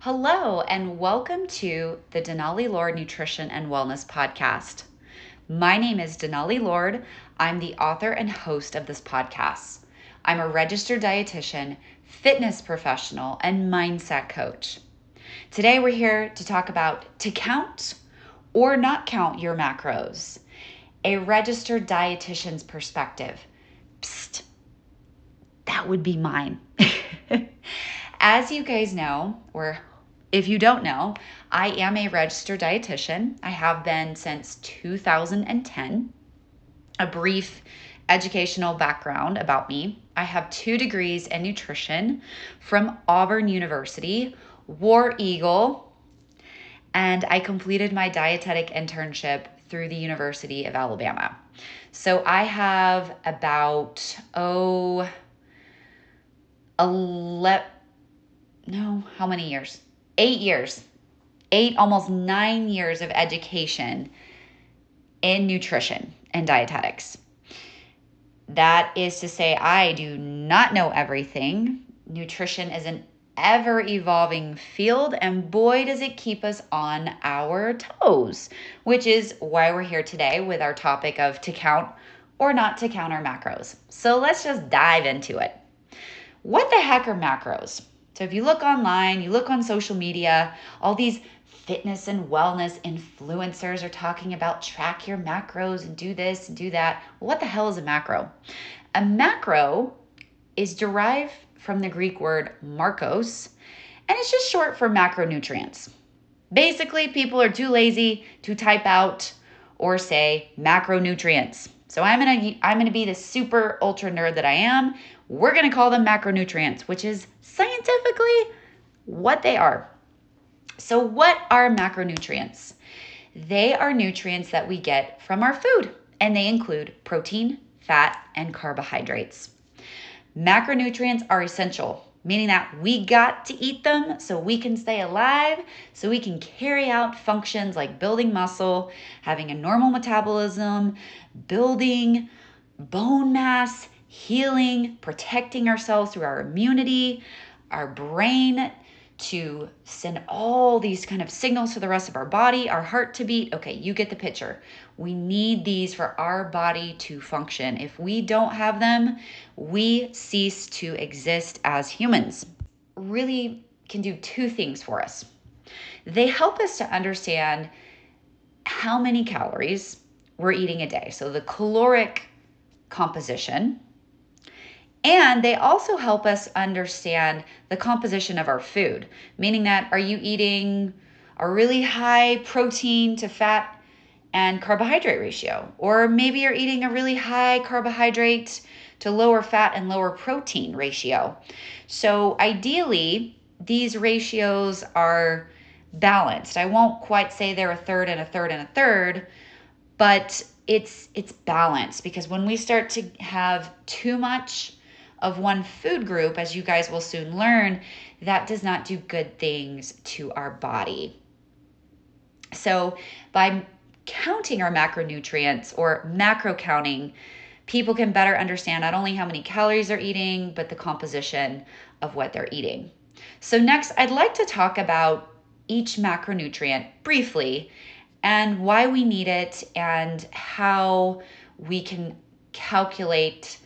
Hello, and welcome to the Denali Lord Nutrition and Wellness Podcast. My name is Denali Lord. I'm the author and host of this podcast. I'm a registered dietitian, fitness professional, and mindset coach. Today, we're here to talk about to count or not count your macros, a registered dietitian's perspective. Psst, that would be mine. As you guys know, or if you don't know, I am a registered dietitian. I have been since 2010. A brief educational background about me I have two degrees in nutrition from Auburn University, War Eagle, and I completed my dietetic internship through the University of Alabama. So I have about, oh, 11, no, how many years? Eight years, eight, almost nine years of education in nutrition and dietetics. That is to say, I do not know everything. Nutrition is an ever evolving field, and boy, does it keep us on our toes, which is why we're here today with our topic of to count or not to count our macros. So let's just dive into it. What the heck are macros? So if you look online, you look on social media, all these fitness and wellness influencers are talking about track your macros and do this and do that. What the hell is a macro? A macro is derived from the Greek word makros, and it's just short for macronutrients. Basically, people are too lazy to type out or say macronutrients. So I'm gonna I'm gonna be the super ultra nerd that I am. We're gonna call them macronutrients, which is scientifically what they are. So, what are macronutrients? They are nutrients that we get from our food, and they include protein, fat, and carbohydrates. Macronutrients are essential, meaning that we got to eat them so we can stay alive, so we can carry out functions like building muscle, having a normal metabolism, building bone mass, healing, protecting ourselves through our immunity, our brain to send all these kind of signals to the rest of our body, our heart to beat. Okay, you get the picture. We need these for our body to function. If we don't have them, we cease to exist as humans. Really can do two things for us. They help us to understand how many calories we're eating a day. So the caloric composition and they also help us understand the composition of our food, meaning that are you eating a really high protein to fat and carbohydrate ratio? Or maybe you're eating a really high carbohydrate to lower fat and lower protein ratio. So ideally, these ratios are balanced. I won't quite say they're a third and a third and a third, but it's it's balanced because when we start to have too much of one food group, as you guys will soon learn, that does not do good things to our body. So, by counting our macronutrients or macro counting, people can better understand not only how many calories they're eating, but the composition of what they're eating. So, next, I'd like to talk about each macronutrient briefly and why we need it and how we can calculate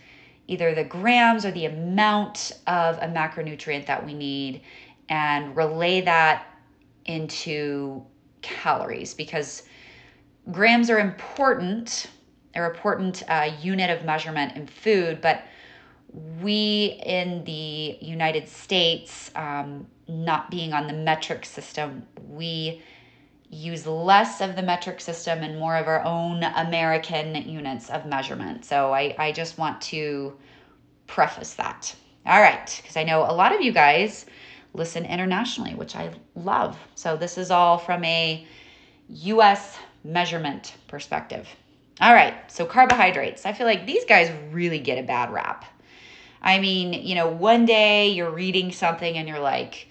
either the grams or the amount of a macronutrient that we need and relay that into calories because grams are important they're important uh, unit of measurement in food but we in the united states um, not being on the metric system we use less of the metric system and more of our own American units of measurement. So I, I just want to preface that. All right, because I know a lot of you guys listen internationally, which I love. So this is all from a US measurement perspective. All right, so carbohydrates. I feel like these guys really get a bad rap. I mean, you know, one day you're reading something and you're like,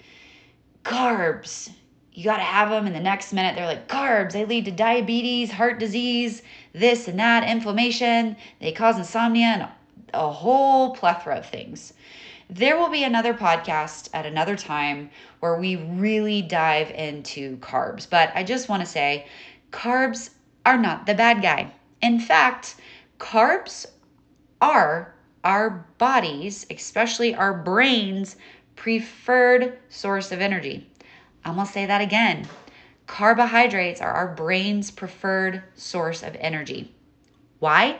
carbs, you got to have them. And the next minute, they're like, carbs, they lead to diabetes, heart disease, this and that, inflammation, they cause insomnia, and a whole plethora of things. There will be another podcast at another time where we really dive into carbs. But I just want to say carbs are not the bad guy. In fact, carbs are our bodies, especially our brains, preferred source of energy. I'm gonna say that again. Carbohydrates are our brain's preferred source of energy. Why?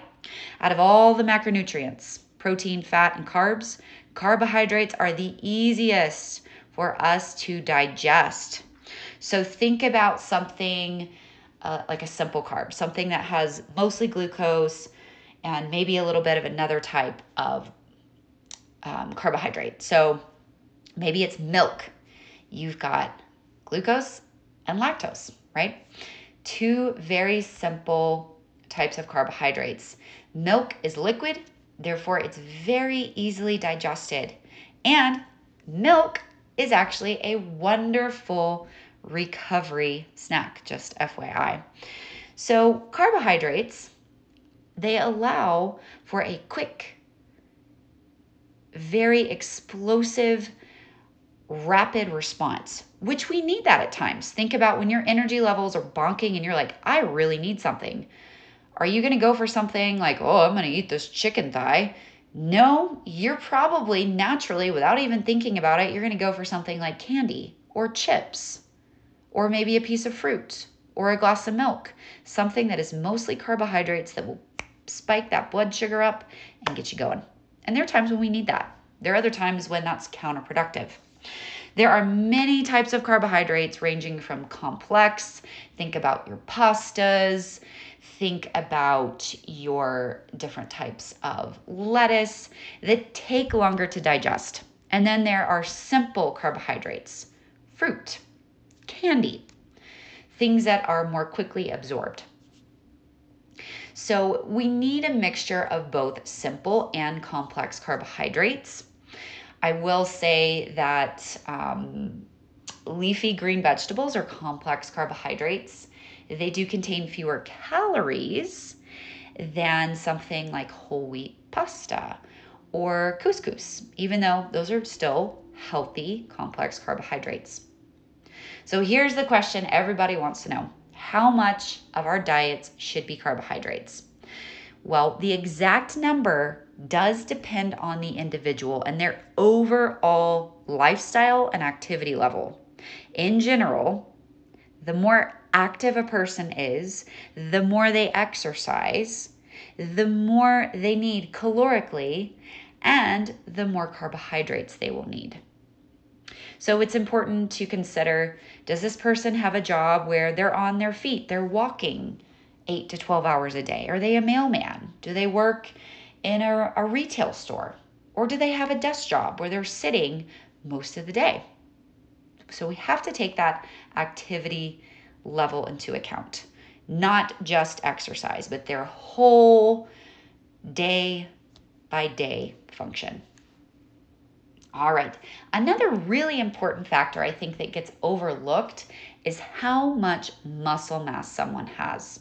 Out of all the macronutrients, protein, fat, and carbs, carbohydrates are the easiest for us to digest. So think about something uh, like a simple carb, something that has mostly glucose and maybe a little bit of another type of um, carbohydrate. So maybe it's milk. You've got glucose and lactose, right? Two very simple types of carbohydrates. Milk is liquid, therefore, it's very easily digested. And milk is actually a wonderful recovery snack, just FYI. So, carbohydrates, they allow for a quick, very explosive, rapid response, which we need that at times. Think about when your energy levels are bonking and you're like, I really need something. Are you going to go for something like, oh, I'm going to eat this chicken thigh? No, you're probably naturally, without even thinking about it, you're going to go for something like candy or chips or maybe a piece of fruit or a glass of milk, something that is mostly carbohydrates that will spike that blood sugar up and get you going. And there are times when we need that. There are other times when that's counterproductive. There are many types of carbohydrates ranging from complex, think about your pastas, think about your different types of lettuce that take longer to digest. And then there are simple carbohydrates, fruit, candy, things that are more quickly absorbed. So we need a mixture of both simple and complex carbohydrates. I will say that um, leafy green vegetables are complex carbohydrates. They do contain fewer calories than something like whole wheat pasta or couscous, even though those are still healthy, complex carbohydrates. So here's the question everybody wants to know How much of our diets should be carbohydrates? Well, the exact number does depend on the individual and their overall lifestyle and activity level. In general, the more active a person is, the more they exercise, the more they need calorically, and the more carbohydrates they will need. So it's important to consider does this person have a job where they're on their feet, they're walking 8 to 12 hours a day? Are they a mailman? Do they work in a, a retail store? Or do they have a desk job where they're sitting most of the day? So we have to take that activity level into account, not just exercise, but their whole day by day function. All right. Another really important factor I think that gets overlooked is how much muscle mass someone has.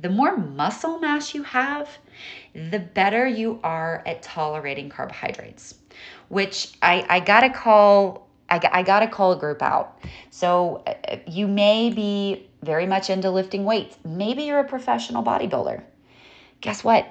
The more muscle mass you have, the better you are at tolerating carbohydrates, which I, I gotta call I, I gotta call a group out. So uh, you may be very much into lifting weights. Maybe you're a professional bodybuilder. Guess what?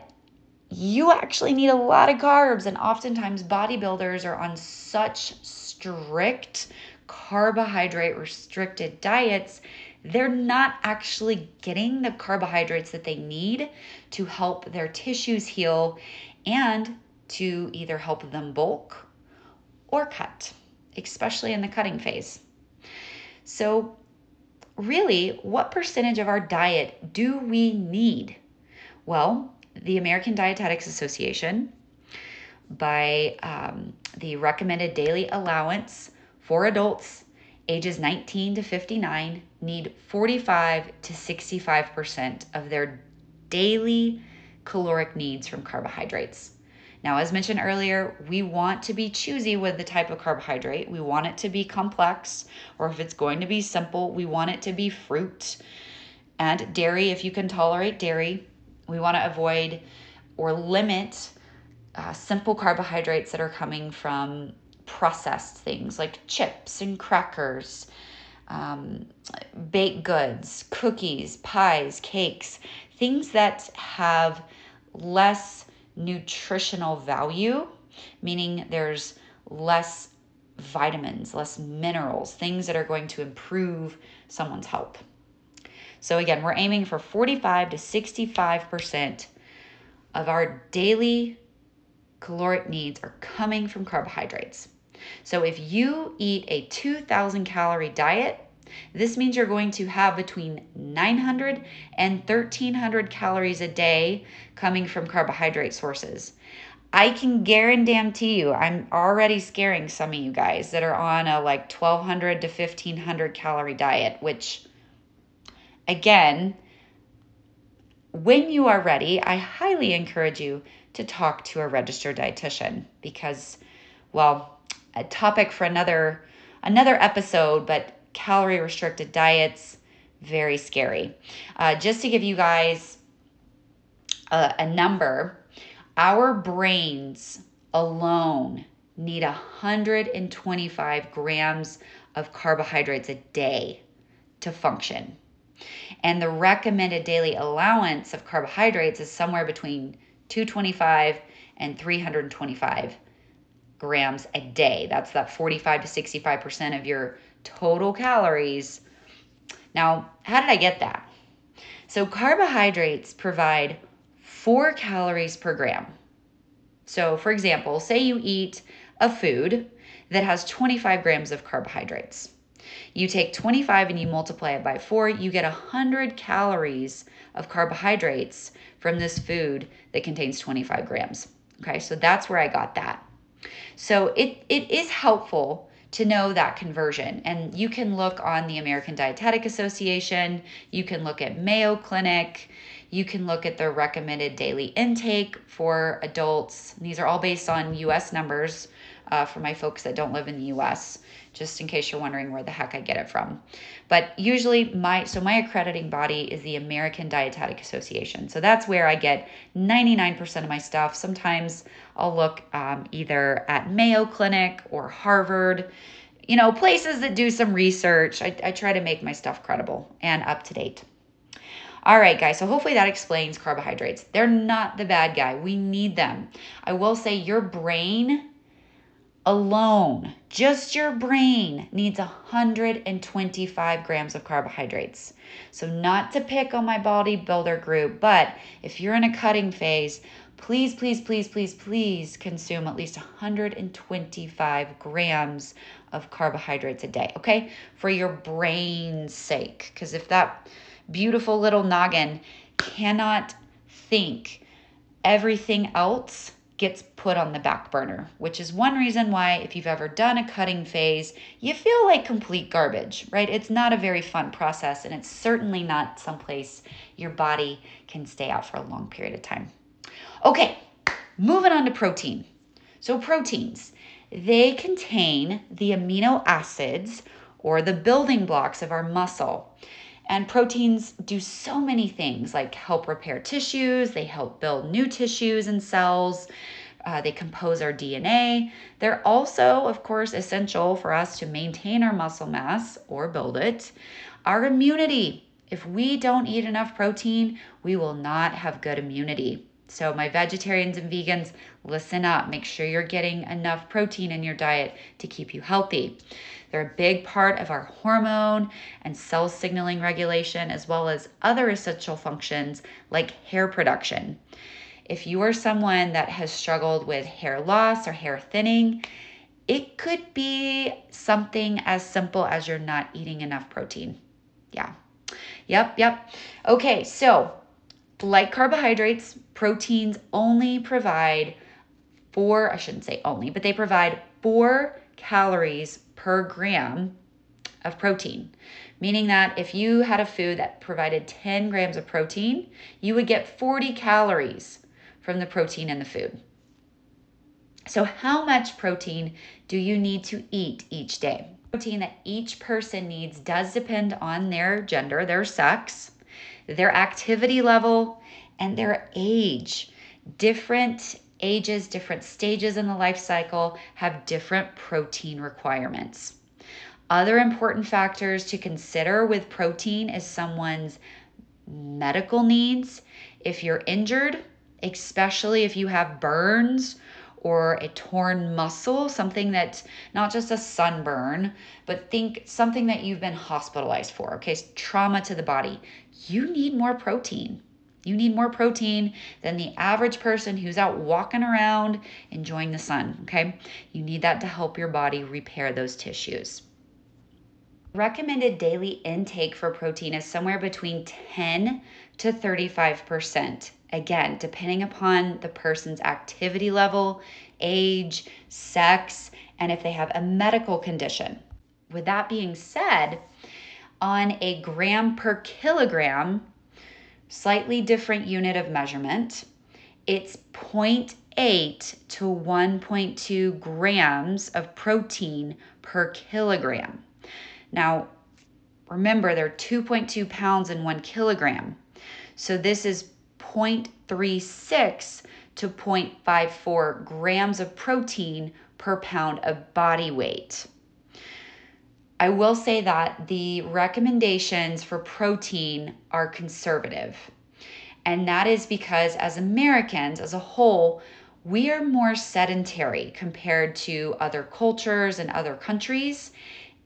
you actually need a lot of carbs. And oftentimes, bodybuilders are on such strict carbohydrate restricted diets, they're not actually getting the carbohydrates that they need to help their tissues heal and to either help them bulk or cut, especially in the cutting phase. So, really, what percentage of our diet do we need? Well, the American Dietetics Association by um, the recommended daily allowance for adults ages 19 to 59 need 45 to 65% of their daily caloric needs from carbohydrates. Now, as mentioned earlier, we want to be choosy with the type of carbohydrate. We want it to be complex, or if it's going to be simple, we want it to be fruit and dairy if you can tolerate dairy. We want to avoid or limit uh, simple carbohydrates that are coming from processed things like chips and crackers, um, baked goods, cookies, pies, cakes, things that have less nutritional value, meaning there's less vitamins, less minerals, things that are going to improve someone's health. So, again, we're aiming for 45 to 65% of our daily caloric needs are coming from carbohydrates. So, if you eat a 2,000 calorie diet, this means you're going to have between 900 and 1300 calories a day coming from carbohydrate sources. I can guarantee you, I'm already scaring some of you guys that are on a like 1200 to 1500 calorie diet, which again, when you are ready, I highly encourage you to talk to a registered dietitian because, well, a topic for another another episode, but calorie restricted diets very scary. Uh, just to give you guys a, a number, our brains alone need 125 grams of carbohydrates a day to function. And the recommended daily allowance of carbohydrates is somewhere between 225 and 325 grams a day. That's that 45 to 65% of your total calories. Now, how did I get that? So, carbohydrates provide four calories per gram. So, for example, say you eat a food that has 25 grams of carbohydrates. You take 25 and you multiply it by 4, you get 100 calories of carbohydrates from this food that contains 25 grams. Okay, so that's where I got that. So it, it is helpful to know that conversion. And you can look on the American Dietetic Association, you can look at Mayo Clinic, you can look at the recommended daily intake for adults. These are all based on US numbers uh, for my folks that don't live in the US just in case you're wondering where the heck I get it from. But usually my so my accrediting body is the American Dietetic Association. So that's where I get 99% of my stuff. Sometimes I'll look um, either at Mayo Clinic or Harvard, you know, places that do some research. I, I try to make my stuff credible and up to date. All right, guys, so hopefully that explains carbohydrates. They're not the bad guy. We need them. I will say your brain alone, just your brain, needs 125 grams of carbohydrates. So, not to pick on my bodybuilder group, but if you're in a cutting phase, please, please, please, please, please consume at least 125 grams of carbohydrates a day, okay? For your brain's sake. Because if that beautiful little noggin cannot think everything else, gets put on the back burner, which is one reason why, if you've ever done a cutting phase, you feel like complete garbage, right? It's not a very fun process, and it's certainly not someplace your body can stay out for a long period of time. Okay, moving on to protein. So, proteins, they contain the amino acids or the building blocks of our muscle. And proteins do so many things like help repair tissues, they help build new tissues and cells, uh, they compose our DNA. They're also, of course, essential for us to maintain our muscle mass or build it. Our immunity. If we don't eat enough protein, we will not have good immunity. So, my vegetarians and vegans, listen up. Make sure you're getting enough protein in your diet to keep you healthy. They're a big part of our hormone and cell signaling regulation, as well as other essential functions like hair production. If you are someone that has struggled with hair loss or hair thinning, it could be something as simple as you're not eating enough protein. Yeah. Yep, yep. Okay, so like carbohydrates, proteins only provide four, I shouldn't say only, but they provide four calories per gram of protein. Meaning that if you had a food that provided 10 grams of protein, you would get 40 calories from the protein in the food. So, how much protein do you need to eat each day? Protein that each person needs does depend on their gender, their sex, their activity level, and their age. Different ages, different stages in the life cycle have different protein requirements. Other important factors to consider with protein is someone's medical needs. If you're injured, especially if you have burns or a torn muscle, something that's not just a sunburn, but think something that you've been hospitalized for, okay? Trauma to the body. You need more protein. You need more protein than the average person who's out walking around enjoying the sun, okay? You need that to help your body repair those tissues. Recommended daily intake for protein is somewhere between 10 to 35%. Again, depending upon the person's activity level, age, sex, and if they have a medical condition. With that being said, on a gram per kilogram, slightly different unit of measurement, it's 0.8 to 1.2 grams of protein per kilogram. Now, remember, they're 2.2 pounds in one kilogram. So this is 0.36 to 0.54 grams of protein per pound of body weight. I will say that the recommendations for protein are conservative. And that is because, as Americans as a whole, we are more sedentary compared to other cultures and other countries.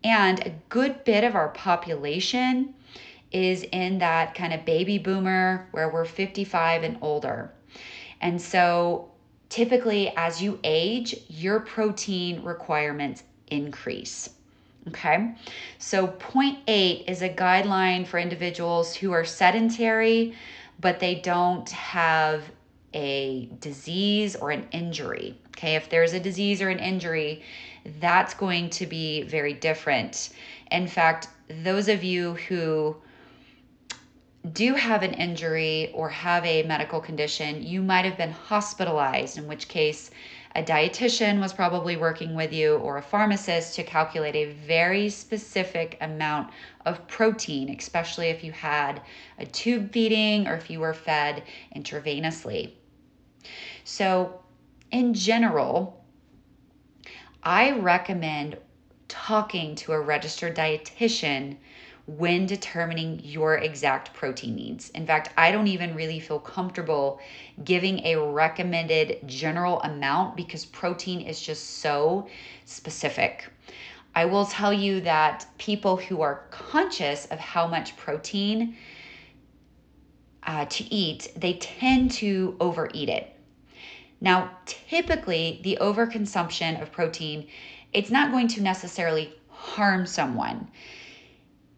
And a good bit of our population is in that kind of baby boomer where we're 55 and older. And so typically, as you age, your protein requirements increase. Okay, so 0.8 is a guideline for individuals who are sedentary, but they don't have a disease or an injury. Okay, if there's a disease or an injury, that's going to be very different. In fact, those of you who do have an injury or have a medical condition, you might have been hospitalized, in which case a dietitian was probably working with you or a pharmacist to calculate a very specific amount of protein, especially if you had a tube feeding or if you were fed intravenously. So, in general, I recommend talking to a registered dietitian when determining your exact protein needs. In fact, I don't even really feel comfortable giving a recommended general amount because protein is just so specific. I will tell you that people who are conscious of how much protein uh, to eat, they tend to overeat it. Now, typically, the overconsumption of protein, it's not going to necessarily harm someone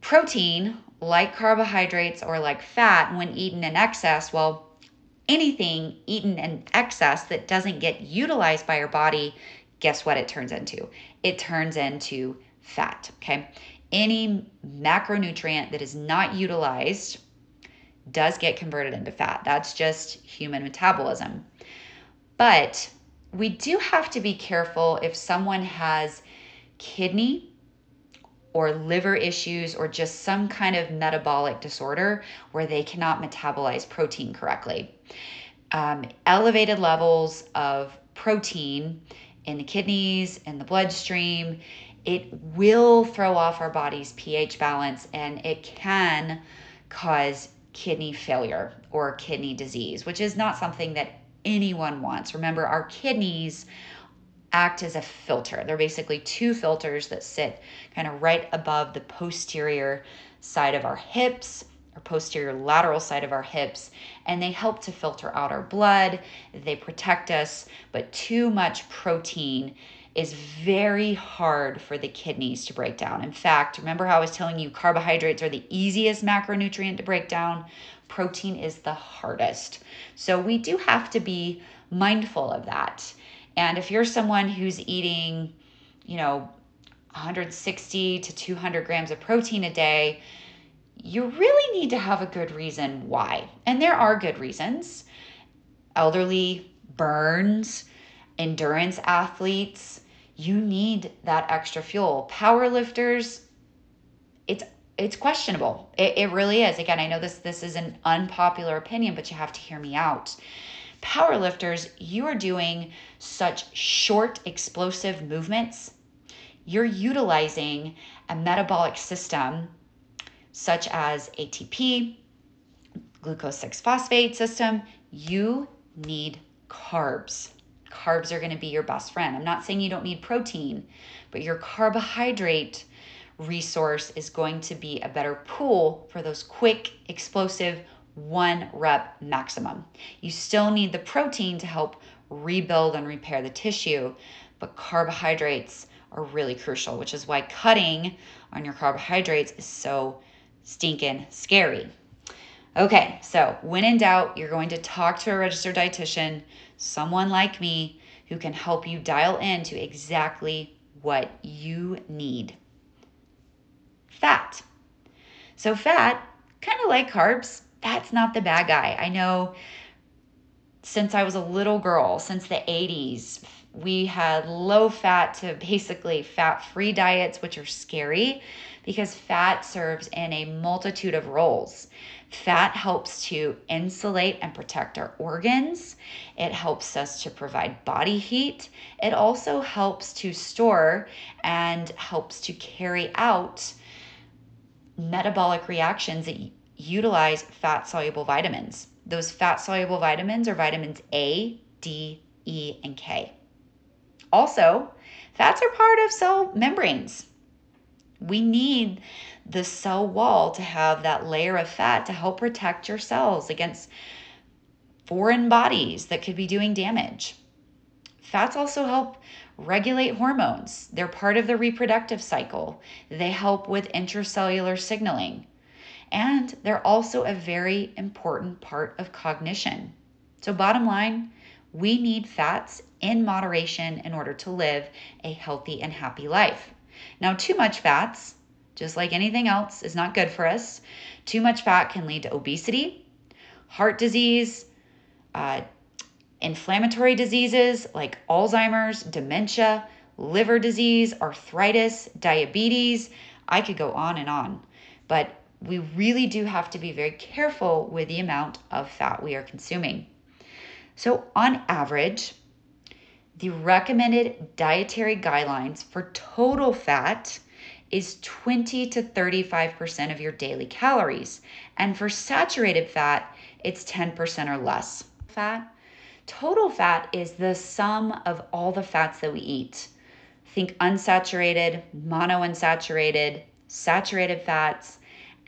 Protein, like carbohydrates or like fat, when eaten in excess, well, anything eaten in excess that doesn't get utilized by your body, guess what it turns into? It turns into fat, okay? Any macronutrient that is not utilized does get converted into fat. That's just human metabolism. But we do have to be careful if someone has kidney or liver issues or just some kind of metabolic disorder where they cannot metabolize protein correctly. Um, elevated levels of protein in the kidneys and the bloodstream, it will throw off our body's pH balance and it can cause kidney failure or kidney disease, which is not something that anyone wants. Remember, our kidneys act as a filter. They're basically two filters that sit kind of right above the posterior side of our hips or posterior lateral side of our hips and they help to filter out our blood. They protect us, but too much protein is very hard for the kidneys to break down. In fact, remember how I was telling you carbohydrates are the easiest macronutrient to break down? Protein is the hardest. So we do have to be mindful of that. And if you're someone who's eating, you know, 160 to 200 grams of protein a day, you really need to have a good reason why. And there are good reasons. Elderly, burns, endurance athletes, you need that extra fuel. Power lifters, it's it's questionable. It, it really is. Again, I know this this is an unpopular opinion, but you have to hear me out Powerlifters, you are doing such short, explosive movements. You're utilizing a metabolic system such as ATP, glucose 6 phosphate system. You need carbs. Carbs are going to be your best friend. I'm not saying you don't need protein, but your carbohydrate resource is going to be a better pool for those quick, explosive one rep maximum. You still need the protein to help rebuild and repair the tissue, but carbohydrates are really crucial, which is why cutting on your carbohydrates is so stinking scary. Okay, so when in doubt, you're going to talk to a registered dietitian, someone like me who can help you dial in to exactly what you need. Fat. So, fat, kind of like carbs, that's not the bad guy. I know since I was a little girl, since the 80s, we had low fat to basically fat free diets, which are scary because fat serves in a multitude of roles. Fat helps to insulate and protect our organs. It helps us to provide body heat. It also helps to store and helps to carry out metabolic reactions that utilize fat soluble vitamins. Those fat soluble vitamins are vitamins A, D, E, and K. Also, fats are part of cell membranes. We need the cell wall to have that layer of fat to help protect your cells against foreign bodies that could be doing damage. Fats also help regulate hormones. They're part of the reproductive cycle. They help with intracellular signaling. And they're also a very important part of cognition. So, bottom line, we need fats in moderation in order to live a healthy and happy life. Now, too much fats, just like anything else, is not good for us. Too much fat can lead to obesity, heart disease, uh, inflammatory diseases like Alzheimer's, dementia, liver disease, arthritis, diabetes. I could go on and on. But we really do have to be very careful with the amount of fat we are consuming. So, on average, the recommended dietary guidelines for total fat is 20 to 35% of your daily calories. And for saturated fat, it's 10% or less. Fat, total fat is the sum of all the fats that we eat. Think unsaturated, monounsaturated, saturated fats,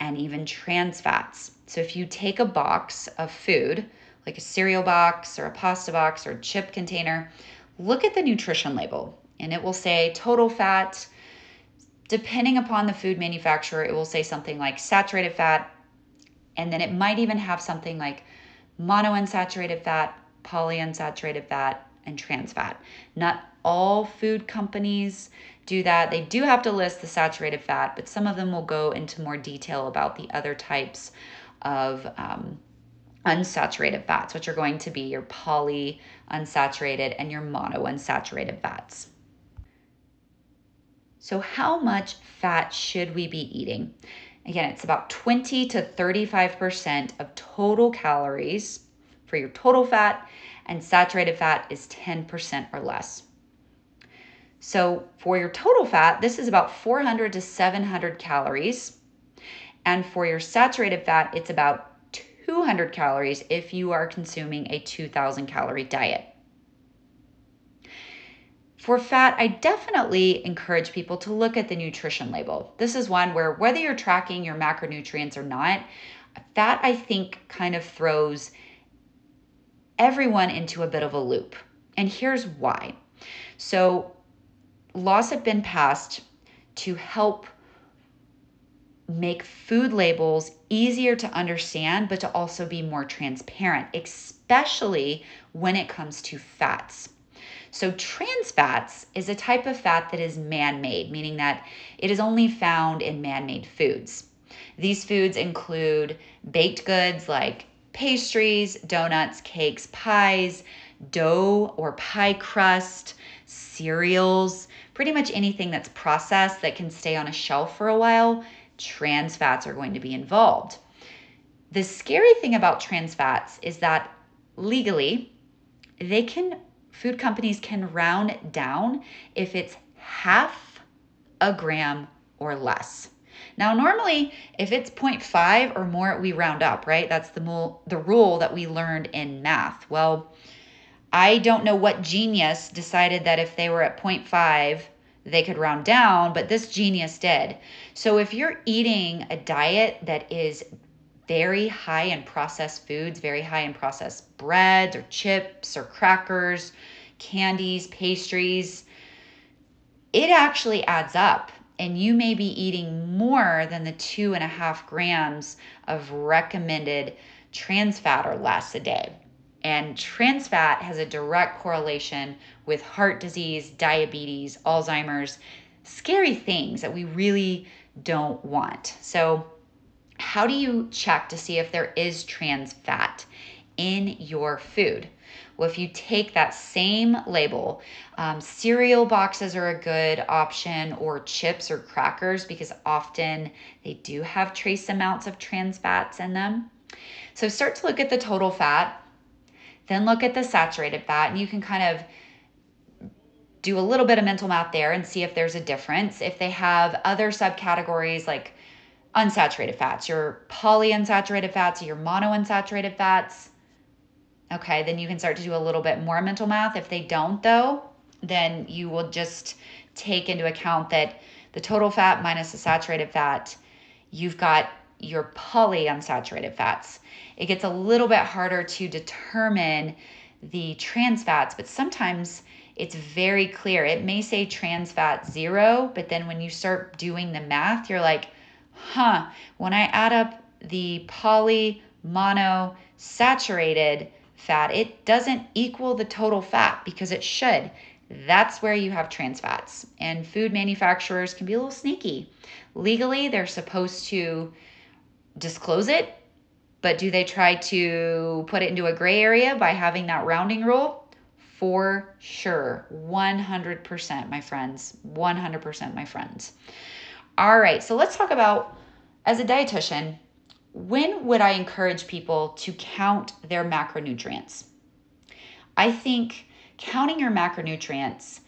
and even trans fats. So if you take a box of food, like a cereal box or a pasta box or a chip container, look at the nutrition label and it will say total fat. Depending upon the food manufacturer, it will say something like saturated fat, and then it might even have something like monounsaturated fat, polyunsaturated fat, and trans fat. Not all food companies do that. They do have to list the saturated fat, but some of them will go into more detail about the other types of um, unsaturated fats, which are going to be your poly unsaturated and your mono unsaturated fats. So, how much fat should we be eating? Again, it's about 20 to 35% of total calories for your total fat, and saturated fat is 10% or less. So for your total fat, this is about 400 to 700 calories. And for your saturated fat, it's about 200 calories if you are consuming a 2000 calorie diet. For fat, I definitely encourage people to look at the nutrition label. This is one where whether you're tracking your macronutrients or not, fat I think kind of throws everyone into a bit of a loop. And here's why. So, laws have been passed to help make food labels easier to understand, but to also be more transparent, especially when it comes to fats. So, trans fats is a type of fat that is man made, meaning that it is only found in man made foods. These foods include baked goods like pastries, donuts, cakes, pies, dough or pie crust, cereals, pretty much anything that's processed that can stay on a shelf for a while, trans fats are going to be involved. The scary thing about trans fats is that legally, they can, food companies can round down if it's half a gram or less. Now, normally, if it's 0.5 or more, we round up, right? That's the, mo- the rule that we learned in math. Well, I don't know what genius decided that if they were at 0.5, they could round down, but this genius did. So if you're eating a diet that is very high in processed foods, very high in processed breads or chips or crackers, candies, pastries, it actually adds up. And you may be eating more than the two and a half grams of recommended trans fat or less a day. And trans fat has a direct correlation with heart disease, diabetes, Alzheimer's, scary things that we really don't want. So, how do you check to see if there is trans fat in your food? Well, if you take that same label, um, cereal boxes are a good option, or chips or crackers, because often they do have trace amounts of trans fats in them. So start to look at the total fat then look at the saturated fat, and you can kind of do a little bit of mental math there and see if there's a difference. If they have other subcategories like unsaturated fats, your polyunsaturated fats, your monounsaturated fats, okay, then you can start to do a little bit more mental math. If they don't, though, then you will just take into account that the total fat minus the saturated fat, you've got your polyunsaturated fats it gets a little bit harder to determine the trans fats, but sometimes it's very clear. It may say trans fat zero, but then when you start doing the math, you're like, huh, when I add up the poly, mono, saturated fat, it doesn't equal the total fat because it should. That's where you have trans fats. And food manufacturers can be a little sneaky. Legally, they're supposed to disclose it but do they try to put it into a gray area by having that rounding rule? For sure. 100%, my friends. 100%, my friends. All right, so let's talk about as a dietitian, when would I encourage people to count their macronutrients? I think counting your macronutrients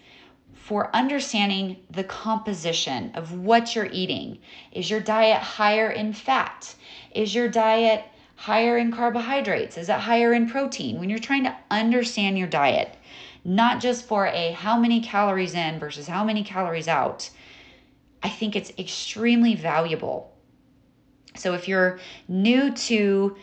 for understanding the composition of what you're eating. Is your diet higher in fat? Is your diet higher in carbohydrates? Is it higher in protein? When you're trying to understand your diet, not just for a how many calories in versus how many calories out, I think it's extremely valuable. So if you're new to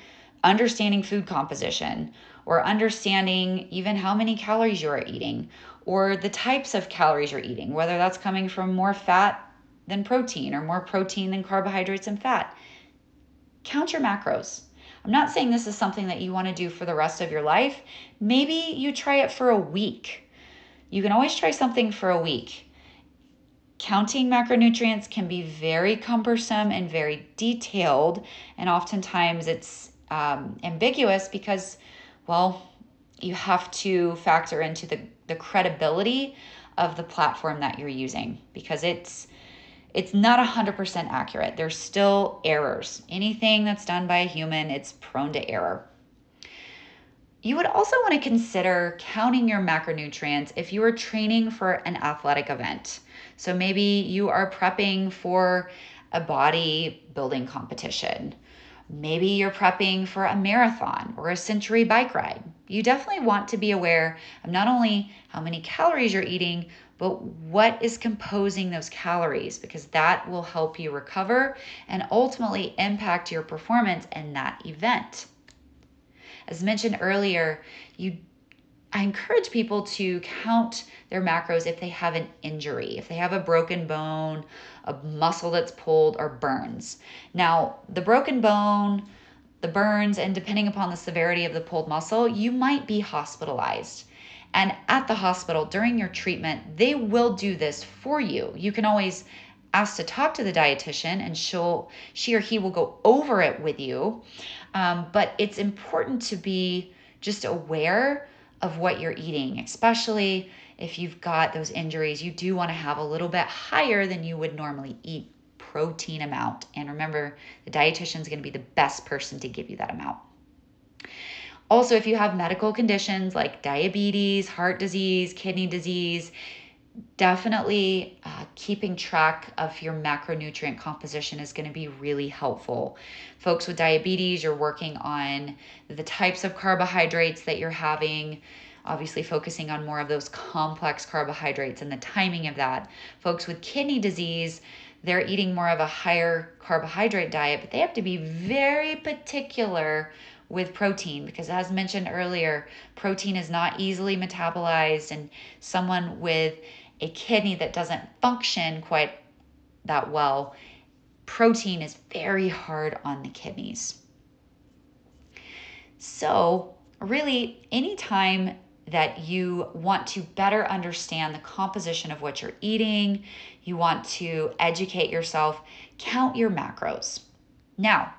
understanding food composition or understanding even how many calories you are eating or the types of calories you're eating, whether that's coming from more fat than protein or more protein than carbohydrates and fat, count your macros. I'm not saying this is something that you want to do for the rest of your life. Maybe you try it for a week. You can always try something for a week. Counting macronutrients can be very cumbersome and very detailed, and oftentimes it's um, ambiguous because, well, you have to factor into the, the credibility of the platform that you're using because it's it's not 100% accurate. There's still errors. Anything that's done by a human, it's prone to error. You would also want to consider counting your macronutrients if you are training for an athletic event. So maybe you are prepping for a body building competition. Maybe you're prepping for a marathon or a century bike ride. You definitely want to be aware of not only how many calories you're eating, but what is composing those calories because that will help you recover and ultimately impact your performance in that event. As mentioned earlier, you I encourage people to count their macros if they have an injury, if they have a broken bone, a muscle that's pulled, or burns. Now, the broken bone, the burns, and depending upon the severity of the pulled muscle, you might be hospitalized. And at the hospital during your treatment, they will do this for you. You can always ask to talk to the dietitian and she'll she or he will go over it with you um, but it's important to be just aware of what you're eating especially if you've got those injuries you do want to have a little bit higher than you would normally eat protein amount. And remember the dietitian is going to be the best person to give you that amount. Also, if you have medical conditions like diabetes, heart disease, kidney disease, definitely uh, keeping track of your macronutrient composition is going to be really helpful. Folks with diabetes, you're working on the types of carbohydrates that you're having, obviously focusing on more of those complex carbohydrates and the timing of that. Folks with kidney disease, they're eating more of a higher carbohydrate diet, but they have to be very particular with protein because as mentioned earlier, protein is not easily metabolized and someone with a kidney that doesn't function quite that well, protein is very hard on the kidneys. So, really, anytime that you want to better understand the composition of what you're eating, you want to educate yourself, count your macros. Now,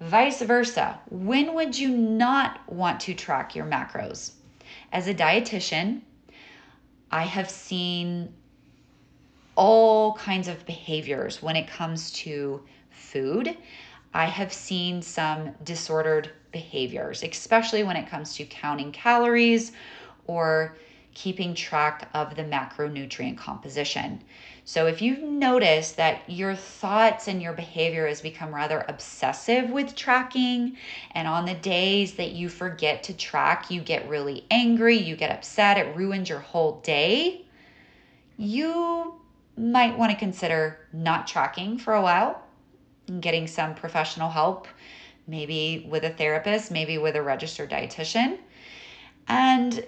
vice versa, when would you not want to track your macros? As a dietitian, I have seen all kinds of behaviors when it comes to food. I have seen some disordered behaviors, especially when it comes to counting calories or keeping track of the macronutrient composition. So, if you've noticed that your thoughts and your behavior has become rather obsessive with tracking, and on the days that you forget to track, you get really angry, you get upset, it ruins your whole day, you might want to consider not tracking for a while and getting some professional help, maybe with a therapist, maybe with a registered dietitian. And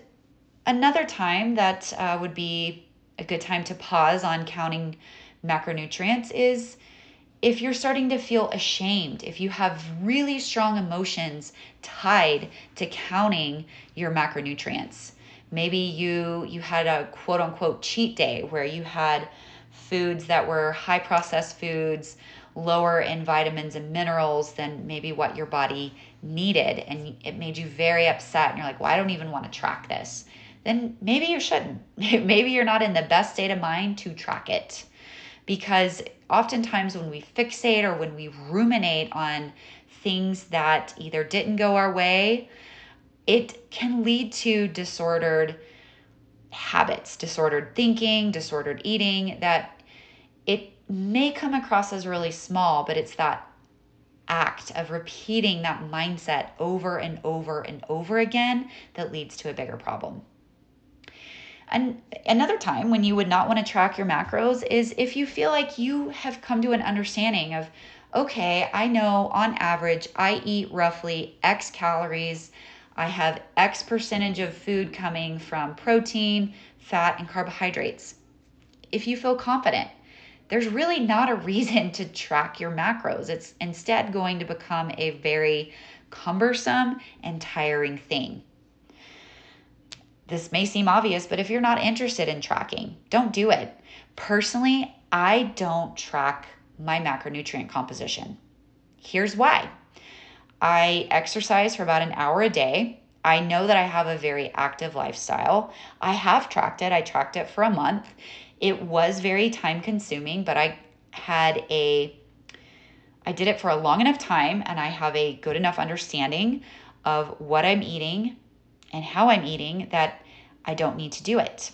another time that uh, would be a good time to pause on counting macronutrients is if you're starting to feel ashamed, if you have really strong emotions tied to counting your macronutrients. Maybe you you had a quote unquote cheat day where you had foods that were high processed foods, lower in vitamins and minerals than maybe what your body needed and it made you very upset and you're like, "Well, I don't even want to track this." Then maybe you shouldn't. maybe you're not in the best state of mind to track it. Because oftentimes, when we fixate or when we ruminate on things that either didn't go our way, it can lead to disordered habits, disordered thinking, disordered eating that it may come across as really small, but it's that act of repeating that mindset over and over and over again that leads to a bigger problem. And another time when you would not want to track your macros is if you feel like you have come to an understanding of, okay, I know on average I eat roughly X calories. I have X percentage of food coming from protein, fat, and carbohydrates. If you feel confident, there's really not a reason to track your macros. It's instead going to become a very cumbersome and tiring thing. This may seem obvious, but if you're not interested in tracking, don't do it. Personally, I don't track my macronutrient composition. Here's why I exercise for about an hour a day. I know that I have a very active lifestyle. I have tracked it, I tracked it for a month. It was very time consuming, but I had a I did it for a long enough time and I have a good enough understanding of what I'm eating and how I'm eating that I don't need to do it.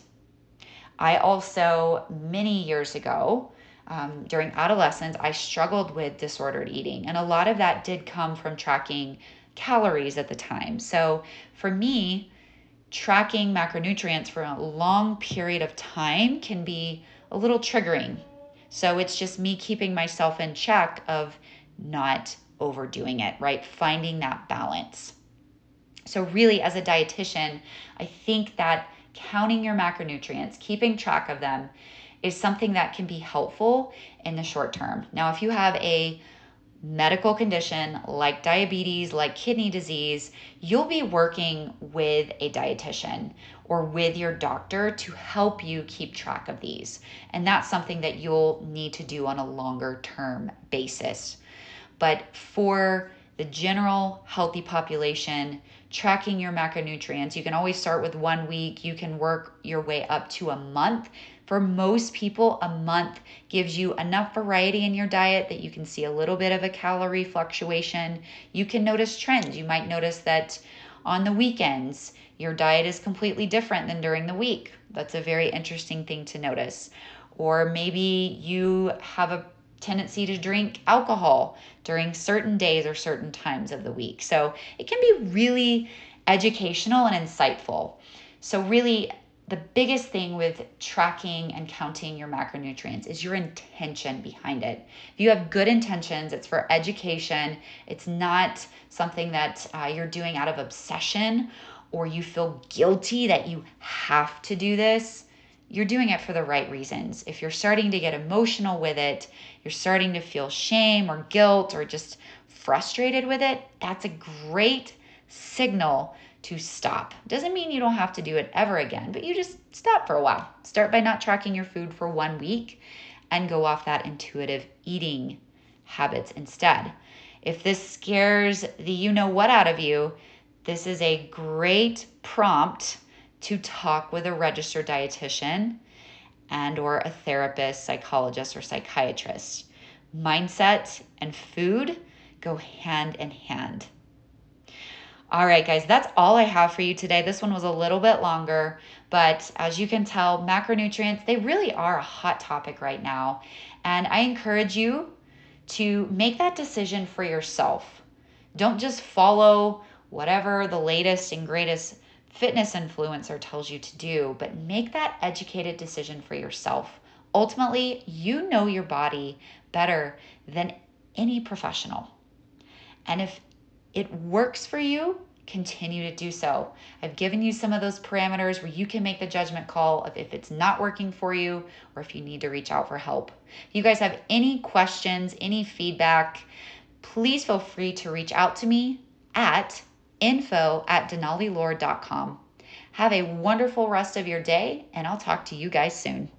I also, many years ago, um, during adolescence, I struggled with disordered eating. And a lot of that did come from tracking calories at the time. So for me, tracking macronutrients for a long period of time can be a little triggering. So it's just me keeping myself in check of not overdoing it, right? Finding that balance. So, really, as a dietitian, I think that counting your macronutrients, keeping track of them, is something that can be helpful in the short term. Now, if you have a medical condition like diabetes, like kidney disease, you'll be working with a dietitian or with your doctor to help you keep track of these. And that's something that you'll need to do on a longer term basis. But for the general healthy population, tracking your macronutrients. You can always start with one week, you can work your way up to a month. For most people, a month gives you enough variety in your diet that you can see a little bit of a calorie fluctuation. You can notice trends. You might notice that on the weekends. Your diet is completely different than during the week. That's a very interesting thing to notice. Or maybe you have a tendency to drink alcohol during certain days or certain times of the week. So it can be really educational and insightful. So, really, the biggest thing with tracking and counting your macronutrients is your intention behind it. If you have good intentions, it's for education, it's not something that uh, you're doing out of obsession or you feel guilty that you have to do this. You're doing it for the right reasons. If you're starting to get emotional with it, you're starting to feel shame or guilt or just frustrated with it, that's a great signal to stop. Doesn't mean you don't have to do it ever again, but you just stop for a while. Start by not tracking your food for one week and go off that intuitive eating habits instead. If this scares the you know what out of you, this is a great prompt to talk with a registered dietitian and or a therapist, psychologist or psychiatrist. Mindset and food go hand in hand. All right, guys, that's all I have for you today. This one was a little bit longer, but as you can tell, macronutrients, they really are a hot topic right now. And I encourage you to make that decision for yourself. Don't just follow whatever the latest and greatest fitness influencer tells you to do, but make that educated decision for yourself. Ultimately, you know your body better than any professional. And if it works for you, continue to do so. I've given you some of those parameters where you can make the judgment call of if it's not working for you or if you need to reach out for help. If you guys have any questions, any feedback, please feel free to reach out to me at info at denalilord.com. Have a wonderful rest of your day, and I'll talk to you guys soon.